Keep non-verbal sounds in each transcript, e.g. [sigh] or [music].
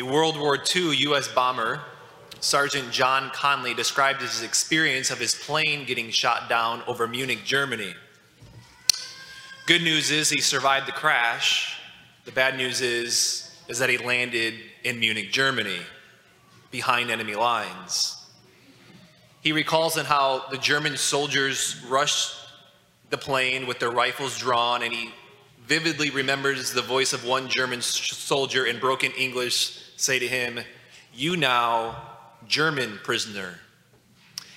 A World War II U.S. bomber, Sergeant John Conley, described his experience of his plane getting shot down over Munich, Germany. Good news is he survived the crash. The bad news is, is that he landed in Munich, Germany, behind enemy lines. He recalls in how the German soldiers rushed the plane with their rifles drawn, and he vividly remembers the voice of one German soldier in broken English say to him, You now, German prisoner.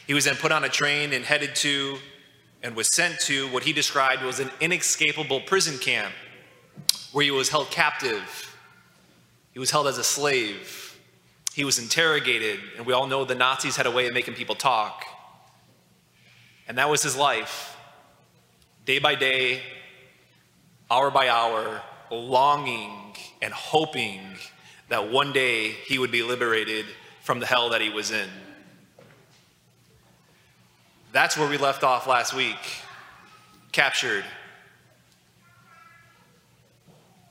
He was then put on a train and headed to and was sent to what he described was an inescapable prison camp where he was held captive. He was held as a slave. He was interrogated, and we all know the Nazis had a way of making people talk. And that was his life. Day by day, hour by hour, longing and hoping that one day he would be liberated from the hell that he was in. That's where we left off last week. Captured.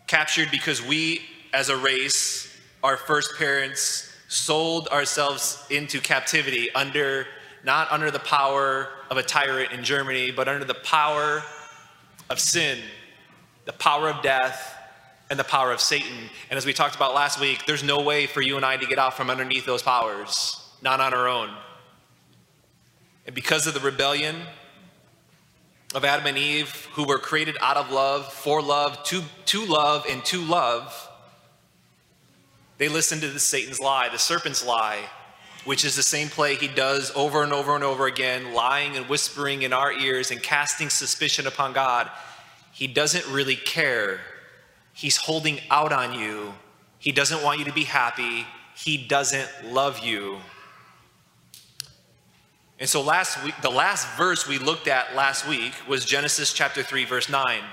Captured because we, as a race, our first parents sold ourselves into captivity under not under the power of a tyrant in Germany, but under the power of sin, the power of death, and the power of Satan. And as we talked about last week, there's no way for you and I to get out from underneath those powers, not on our own. And because of the rebellion of Adam and Eve, who were created out of love, for love, to, to love, and to love, they listened to the Satan's lie, the serpent's lie, which is the same play he does over and over and over again, lying and whispering in our ears and casting suspicion upon God. He doesn't really care. He's holding out on you. He doesn't want you to be happy. He doesn't love you. And so last week, the last verse we looked at last week was Genesis chapter 3, verse 9.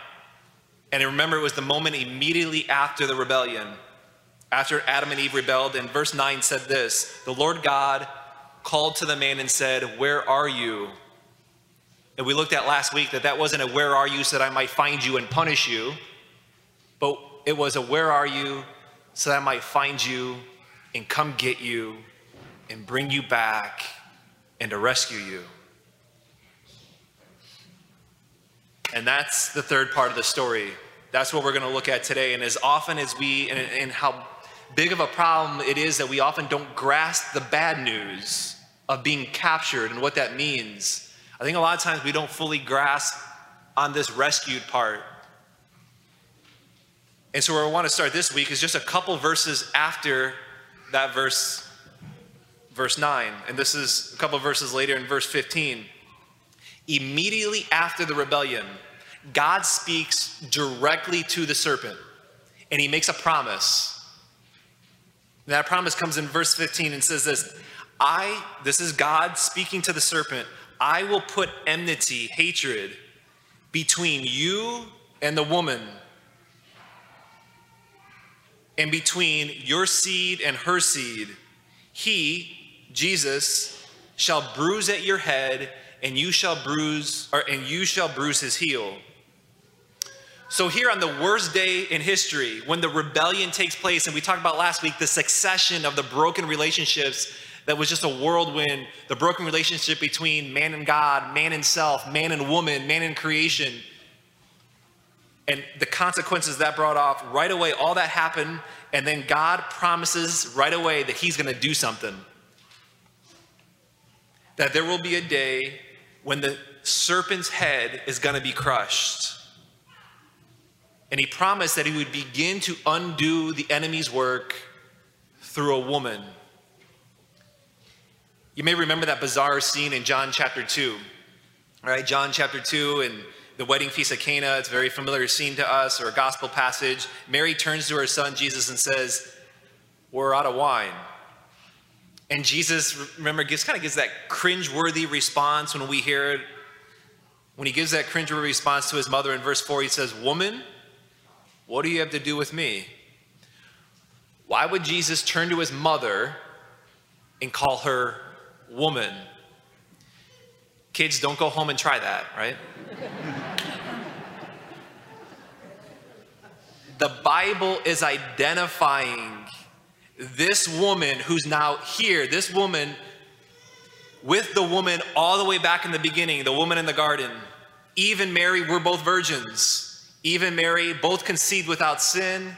And remember, it was the moment immediately after the rebellion after Adam and Eve rebelled. And verse 9 said this The Lord God called to the man and said, Where are you? And we looked at last week that that wasn't a where are you so that I might find you and punish you, but it was a where are you so that I might find you and come get you and bring you back and to rescue you. And that's the third part of the story. That's what we're going to look at today. And as often as we, and, and how big of a problem it is that we often don't grasp the bad news of being captured and what that means. I think a lot of times we don't fully grasp on this rescued part. And so, where I want to start this week is just a couple verses after that verse, verse 9. And this is a couple verses later in verse 15. Immediately after the rebellion, God speaks directly to the serpent and he makes a promise that promise comes in verse 15 and says this I, this is God speaking to the serpent, I will put enmity, hatred between you and the woman, and between your seed and her seed. He, Jesus, shall bruise at your head, and you shall bruise, or, and you shall bruise his heel. So, here on the worst day in history, when the rebellion takes place, and we talked about last week the succession of the broken relationships that was just a whirlwind, the broken relationship between man and God, man and self, man and woman, man and creation, and the consequences that brought off, right away, all that happened, and then God promises right away that He's gonna do something. That there will be a day when the serpent's head is gonna be crushed and he promised that he would begin to undo the enemy's work through a woman. You may remember that bizarre scene in John chapter 2. All right, John chapter 2 and the wedding feast of Cana. It's a very familiar scene to us, or a gospel passage. Mary turns to her son Jesus and says, We're out of wine. And Jesus, remember, gives, kind of gives that cringe-worthy response when we hear it. When he gives that cringe-worthy response to his mother in verse 4, he says, Woman, what do you have to do with me? Why would Jesus turn to his mother and call her woman? Kids, don't go home and try that, right? [laughs] the Bible is identifying this woman who's now here, this woman with the woman all the way back in the beginning, the woman in the garden, Eve and Mary were both virgins. Eve and Mary both conceived without sin,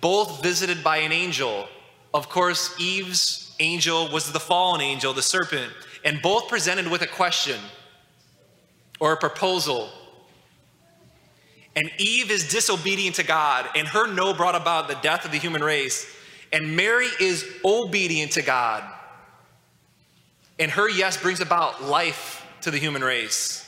both visited by an angel. Of course, Eve's angel was the fallen angel, the serpent, and both presented with a question or a proposal. And Eve is disobedient to God, and her no brought about the death of the human race. And Mary is obedient to God, and her yes brings about life to the human race.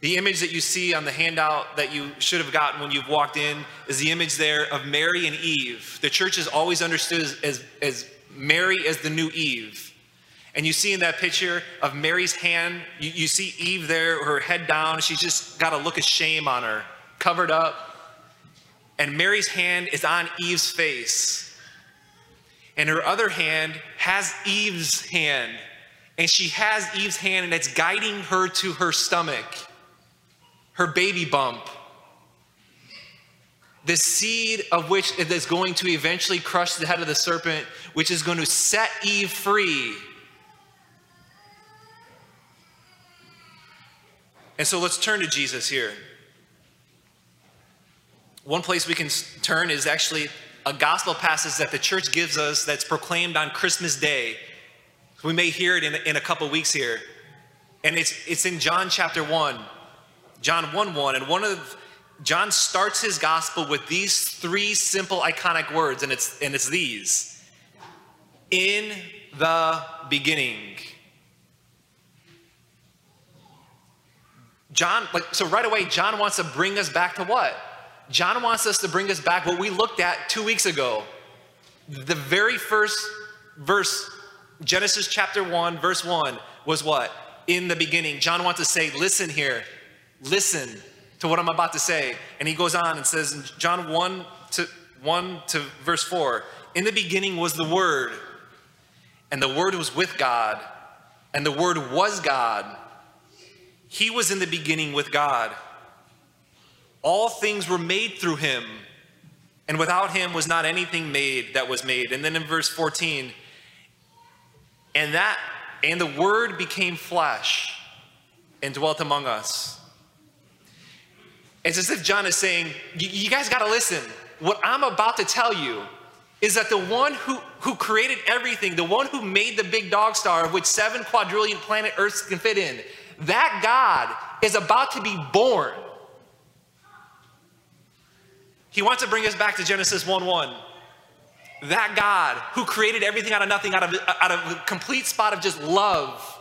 The image that you see on the handout that you should have gotten when you've walked in is the image there of Mary and Eve. The church is always understood as, as, as Mary as the new Eve. And you see in that picture of Mary's hand, you, you see Eve there, her head down. She's just got a look of shame on her, covered up. And Mary's hand is on Eve's face. And her other hand has Eve's hand. And she has Eve's hand, and it's guiding her to her stomach, her baby bump. The seed of which is going to eventually crush the head of the serpent, which is going to set Eve free And so let's turn to Jesus here. One place we can turn is actually a gospel passage that the church gives us that's proclaimed on Christmas Day. We may hear it in, in a couple weeks here. And it's, it's in John chapter 1, John 1 1. And one of John starts his gospel with these three simple iconic words, and it's, and it's these In the beginning. John, like, so right away, John wants to bring us back to what? John wants us to bring us back what we looked at two weeks ago. The very first verse, Genesis chapter 1, verse 1, was what? In the beginning. John wants to say, listen here, listen to what I'm about to say. And he goes on and says in John 1 to 1 to verse 4, in the beginning was the Word, and the Word was with God, and the Word was God he was in the beginning with God. All things were made through him, and without him was not anything made that was made. And then in verse 14, and that and the word became flesh and dwelt among us. It's as if John is saying, You guys got to listen. What I'm about to tell you is that the one who, who created everything, the one who made the big dog star, of which seven quadrillion planet Earths can fit in, that God is about to be born. He wants to bring us back to Genesis 1 1. That God who created everything out of nothing, out of, out of a complete spot of just love,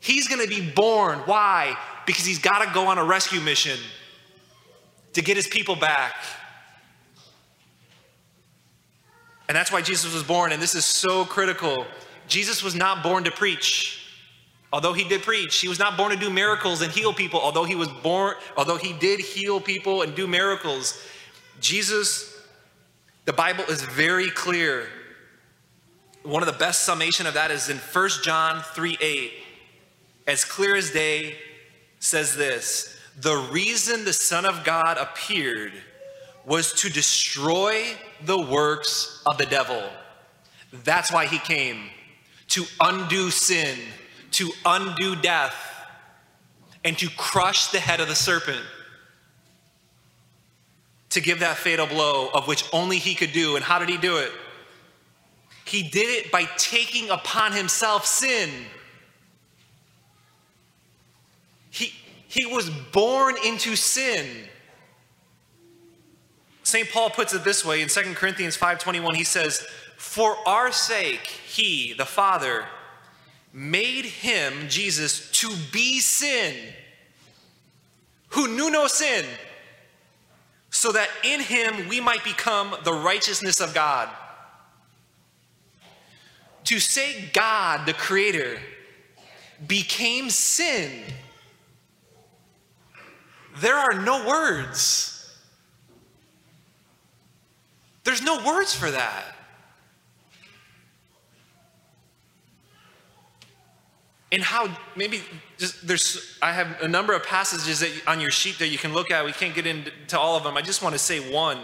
he's going to be born. Why? Because he's got to go on a rescue mission to get his people back. And that's why Jesus was born. And this is so critical. Jesus was not born to preach. Although he did preach, he was not born to do miracles and heal people. Although he was born, although he did heal people and do miracles, Jesus, the Bible is very clear. One of the best summation of that is in 1 John 3 8. As clear as day says this the reason the Son of God appeared was to destroy the works of the devil. That's why he came to undo sin to undo death and to crush the head of the serpent, to give that fatal blow of which only he could do. And how did he do it? He did it by taking upon himself sin. He, he was born into sin. St. Paul puts it this way in 2 Corinthians 5:21 he says, "For our sake he, the Father, made him, Jesus, to be sin, who knew no sin, so that in him we might become the righteousness of God. To say God, the Creator, became sin, there are no words. There's no words for that. And how maybe just there's i have a number of passages that on your sheet that you can look at we can't get into all of them i just want to say one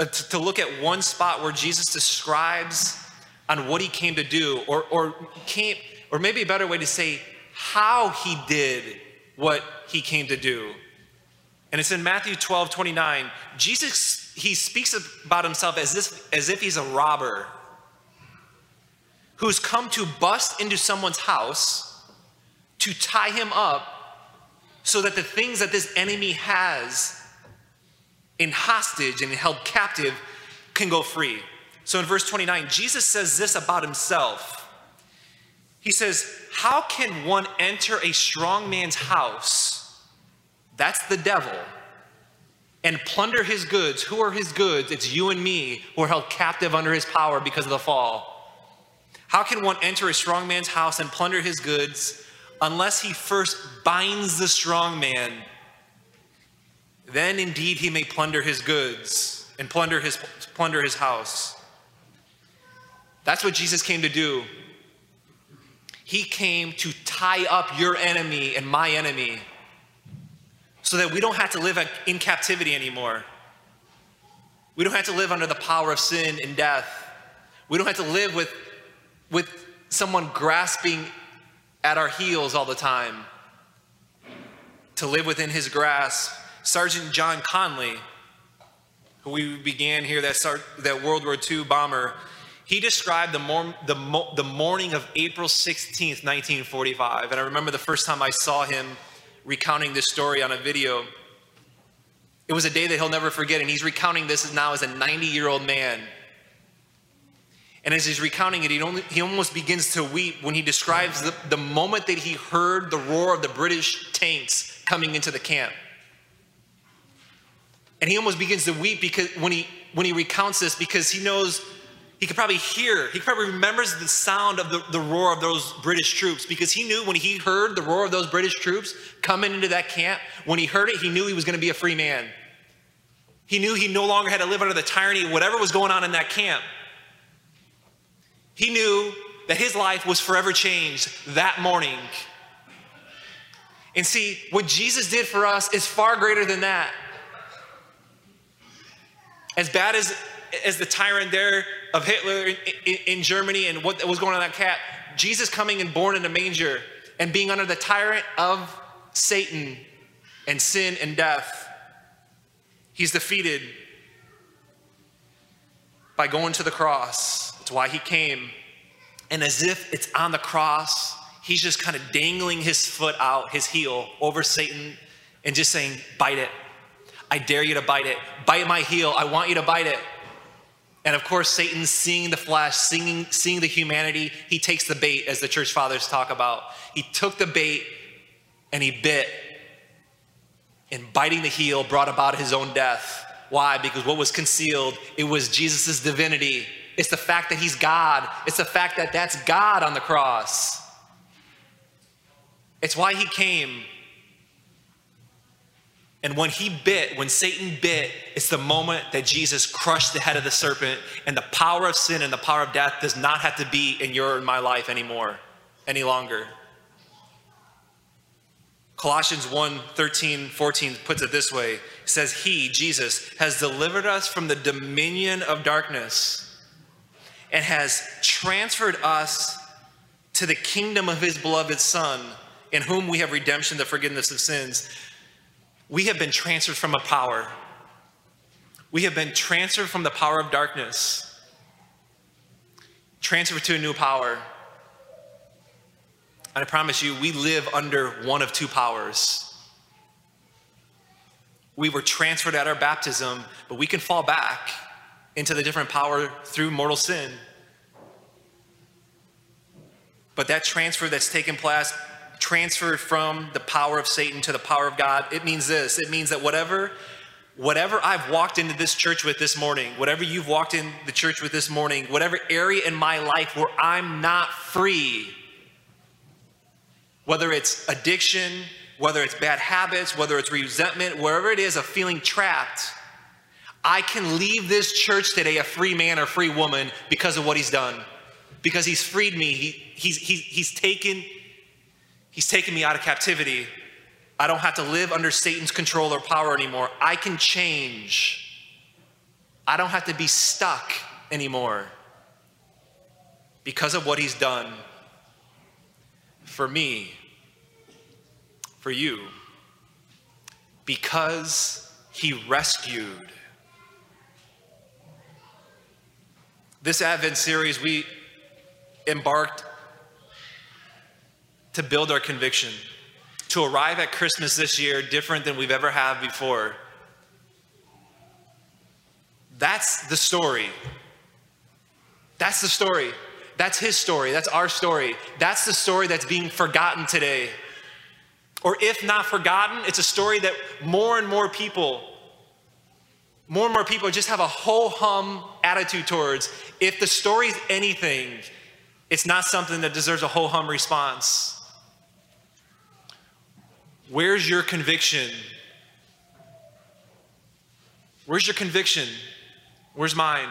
uh, to, to look at one spot where Jesus describes on what he came to do, or, or came, or maybe a better way to say how he did what he came to do. And it's in Matthew 12, 29. Jesus, he speaks about himself as if, as if he's a robber who's come to bust into someone's house to tie him up so that the things that this enemy has in hostage and held captive can go free. So in verse 29, Jesus says this about himself. He says, How can one enter a strong man's house? That's the devil. And plunder his goods. Who are his goods? It's you and me who are held captive under his power because of the fall. How can one enter a strong man's house and plunder his goods unless he first binds the strong man? Then indeed he may plunder his goods and plunder his, plunder his house. That's what Jesus came to do. He came to tie up your enemy and my enemy so that we don't have to live in captivity anymore. We don't have to live under the power of sin and death. We don't have to live with, with someone grasping at our heels all the time. To live within his grasp. Sergeant John Conley, who we began here, that, that World War II bomber, he described the, mor- the, mo- the morning of April 16th, 1945. And I remember the first time I saw him recounting this story on a video. It was a day that he'll never forget, and he's recounting this now as a 90 year old man. And as he's recounting it, he, only, he almost begins to weep when he describes the, the moment that he heard the roar of the British tanks coming into the camp. And he almost begins to weep because when he when he recounts this because he knows he could probably hear, he probably remembers the sound of the, the roar of those British troops because he knew when he heard the roar of those British troops coming into that camp, when he heard it, he knew he was going to be a free man. He knew he no longer had to live under the tyranny of whatever was going on in that camp. He knew that his life was forever changed that morning. And see, what Jesus did for us is far greater than that. As bad as, as the tyrant there of Hitler in, in, in Germany and what was going on in that cat, Jesus coming and born in a manger and being under the tyrant of Satan and sin and death, he's defeated by going to the cross. That's why he came. And as if it's on the cross, he's just kind of dangling his foot out, his heel, over Satan and just saying, Bite it. I dare you to bite it. Bite my heel. I want you to bite it. And of course, Satan seeing the flesh, seeing, seeing the humanity, he takes the bait, as the church fathers talk about. He took the bait and he bit. And biting the heel brought about his own death. Why? Because what was concealed, it was Jesus' divinity. It's the fact that he's God. It's the fact that that's God on the cross. It's why he came and when he bit, when Satan bit, it's the moment that Jesus crushed the head of the serpent, and the power of sin and the power of death does not have to be in your and my life anymore, any longer. Colossians 1 13, 14 puts it this way. It says, He, Jesus, has delivered us from the dominion of darkness and has transferred us to the kingdom of his beloved Son, in whom we have redemption, the forgiveness of sins. We have been transferred from a power. We have been transferred from the power of darkness, transferred to a new power. And I promise you, we live under one of two powers. We were transferred at our baptism, but we can fall back into the different power through mortal sin. But that transfer that's taken place transferred from the power of Satan to the power of God, it means this. It means that whatever whatever I've walked into this church with this morning, whatever you've walked in the church with this morning, whatever area in my life where I'm not free, whether it's addiction, whether it's bad habits, whether it's resentment, wherever it is of feeling trapped, I can leave this church today a free man or free woman because of what he's done. Because he's freed me. He, he's, he's, he's taken He's taken me out of captivity. I don't have to live under Satan's control or power anymore. I can change. I don't have to be stuck anymore because of what he's done for me, for you, because he rescued. This Advent series, we embarked to build our conviction, to arrive at Christmas this year different than we've ever had before. That's the story. That's the story. That's his story. That's our story. That's the story that's being forgotten today. Or if not forgotten, it's a story that more and more people, more and more people just have a ho hum attitude towards. If the story's anything, it's not something that deserves a ho hum response. Where's your conviction? Where's your conviction? Where's mine?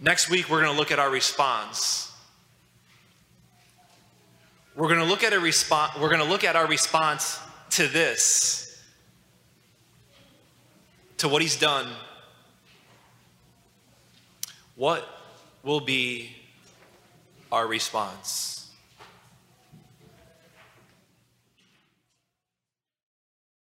Next week, we're going to look at our response. We're going to look at a response. We're going to look at our response to this, to what he's done. What will be our response?